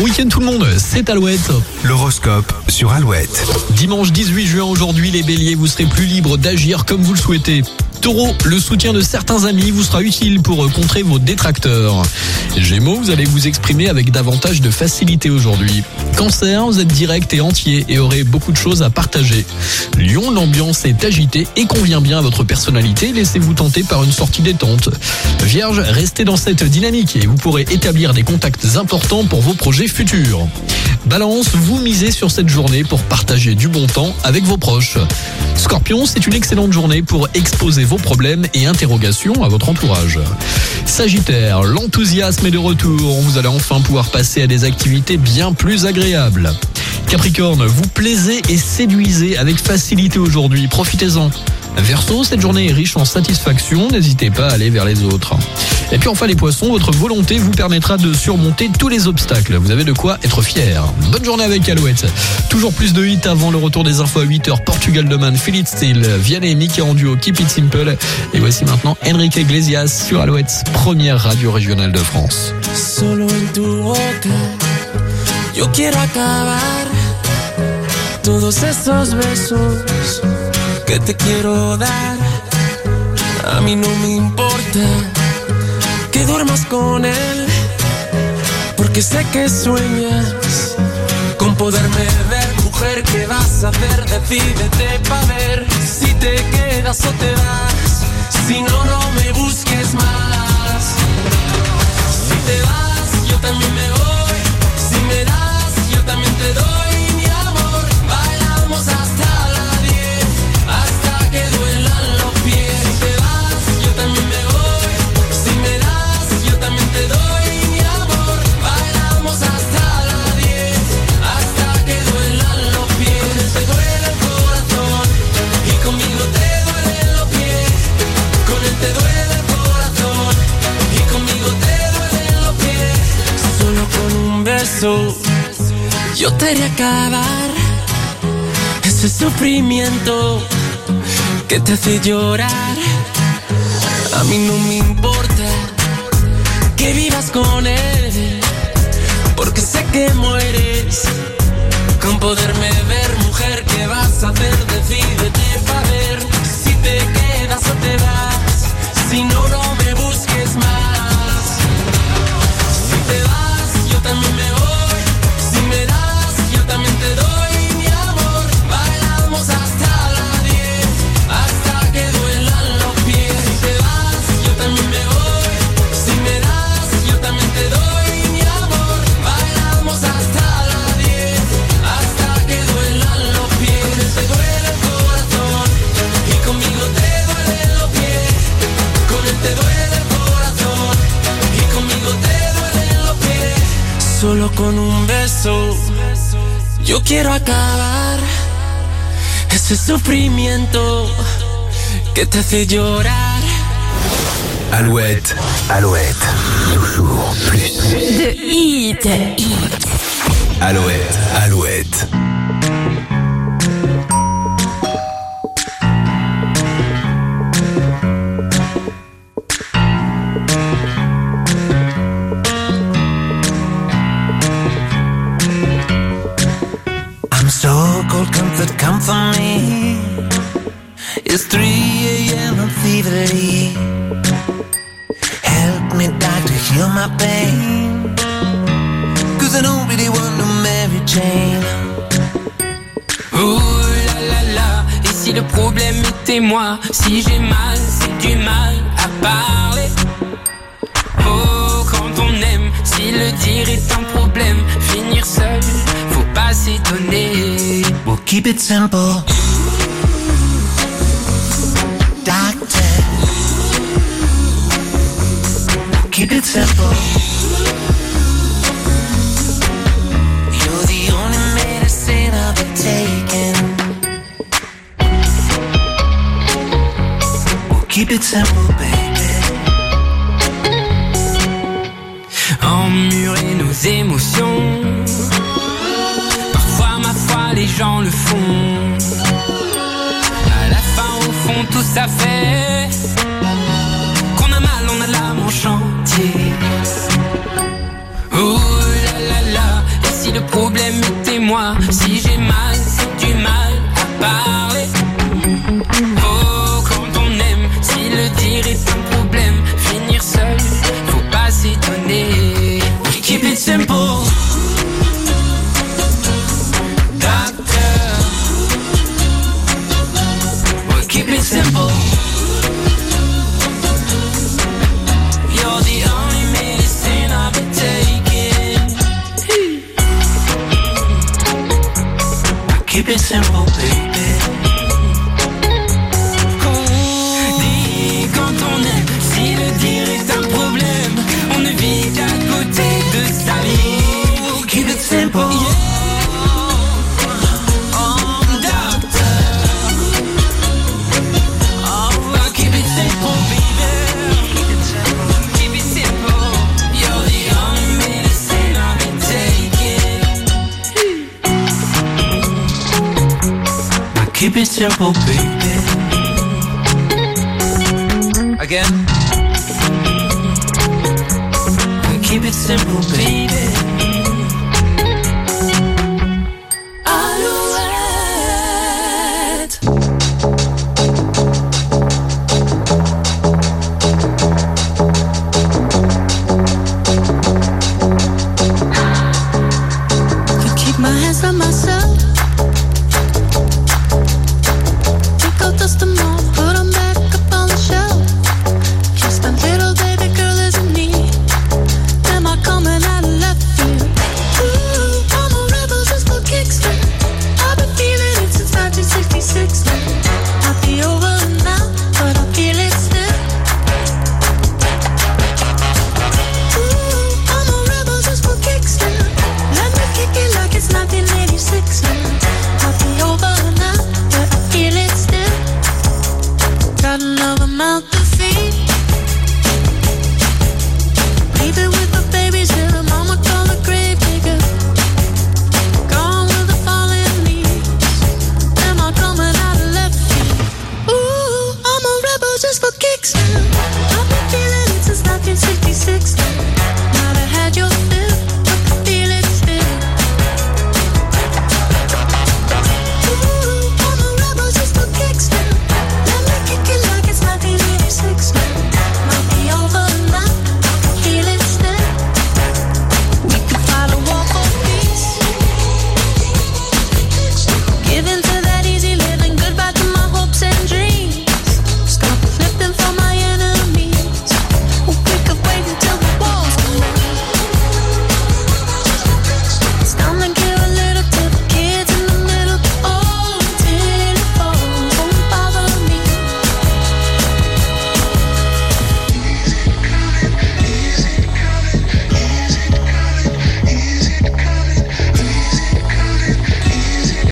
Bon week-end tout le monde, c'est Alouette. L'horoscope sur Alouette. Dimanche 18 juin aujourd'hui, les béliers, vous serez plus libres d'agir comme vous le souhaitez. Taureau, le soutien de certains amis vous sera utile pour contrer vos détracteurs. Gémeaux, vous allez vous exprimer avec davantage de facilité aujourd'hui. Cancer, vous êtes direct et entier et aurez beaucoup de choses à partager. Lion, l'ambiance est agitée et convient bien à votre personnalité. Laissez-vous tenter par une sortie détente. Vierge, restez dans cette dynamique et vous pourrez établir des contacts importants pour vos projets futurs. Balance, vous misez sur cette journée pour partager du bon temps avec vos proches. Scorpion, c'est une excellente journée pour exposer vos problèmes et interrogations à votre entourage. Sagittaire, l'enthousiasme est de retour. Vous allez enfin pouvoir passer à des activités bien plus agréables. Capricorne, vous plaisez et séduisez avec facilité aujourd'hui. Profitez-en. Verseau, cette journée est riche en satisfaction. N'hésitez pas à aller vers les autres. Et puis enfin les poissons, votre volonté vous permettra de surmonter tous les obstacles. Vous avez de quoi être fier. Bonne journée avec Alouette. Toujours plus de hits avant le retour des infos à 8h. Portugal de Man, Philip Steele, Vianney Mickey en duo, Keep It Simple. Et voici maintenant Enrique Iglesias sur Alouette, première radio régionale de France. Solo en tu boca, yo quiero acabar besos que te quiero dar. A no que duermas con él, porque sé que sueñas con poderme ver. Mujer, ¿qué vas a hacer? Decídete pa' ver si te quedas o te vas. Si no, no me busques más. Si te vas, yo también me voy. Si me das, yo también te doy yo te haré acabar ese sufrimiento que te hace llorar. A mí no me importa que vivas con él, porque sé que mueres con poderme ver, con un beso yo quiero acabar ese sufrimiento que te hace llorar. Alouette, Alouette. Toujours plus. De hit. Alouette, Alouette. a.m. I'm thievery. Help me, doctor, heal my pain. Cause I don't really want no Mary Jane. Oh là là là, et si le problème était moi, si j'ai mal, c'est du mal à parler. Oh, quand on aime, si le dire est un problème, finir seul, faut pas s'étonner. We'll keep it simple. Doctor. Keep it simple. You're the only medicine I've been taking. We'll keep it simple, baby. Emmurer nos émotions. Parfois, ma foi, les gens le font. Tout ça fait simple, please. keep it simple, baby. Again. Keep it simple, baby.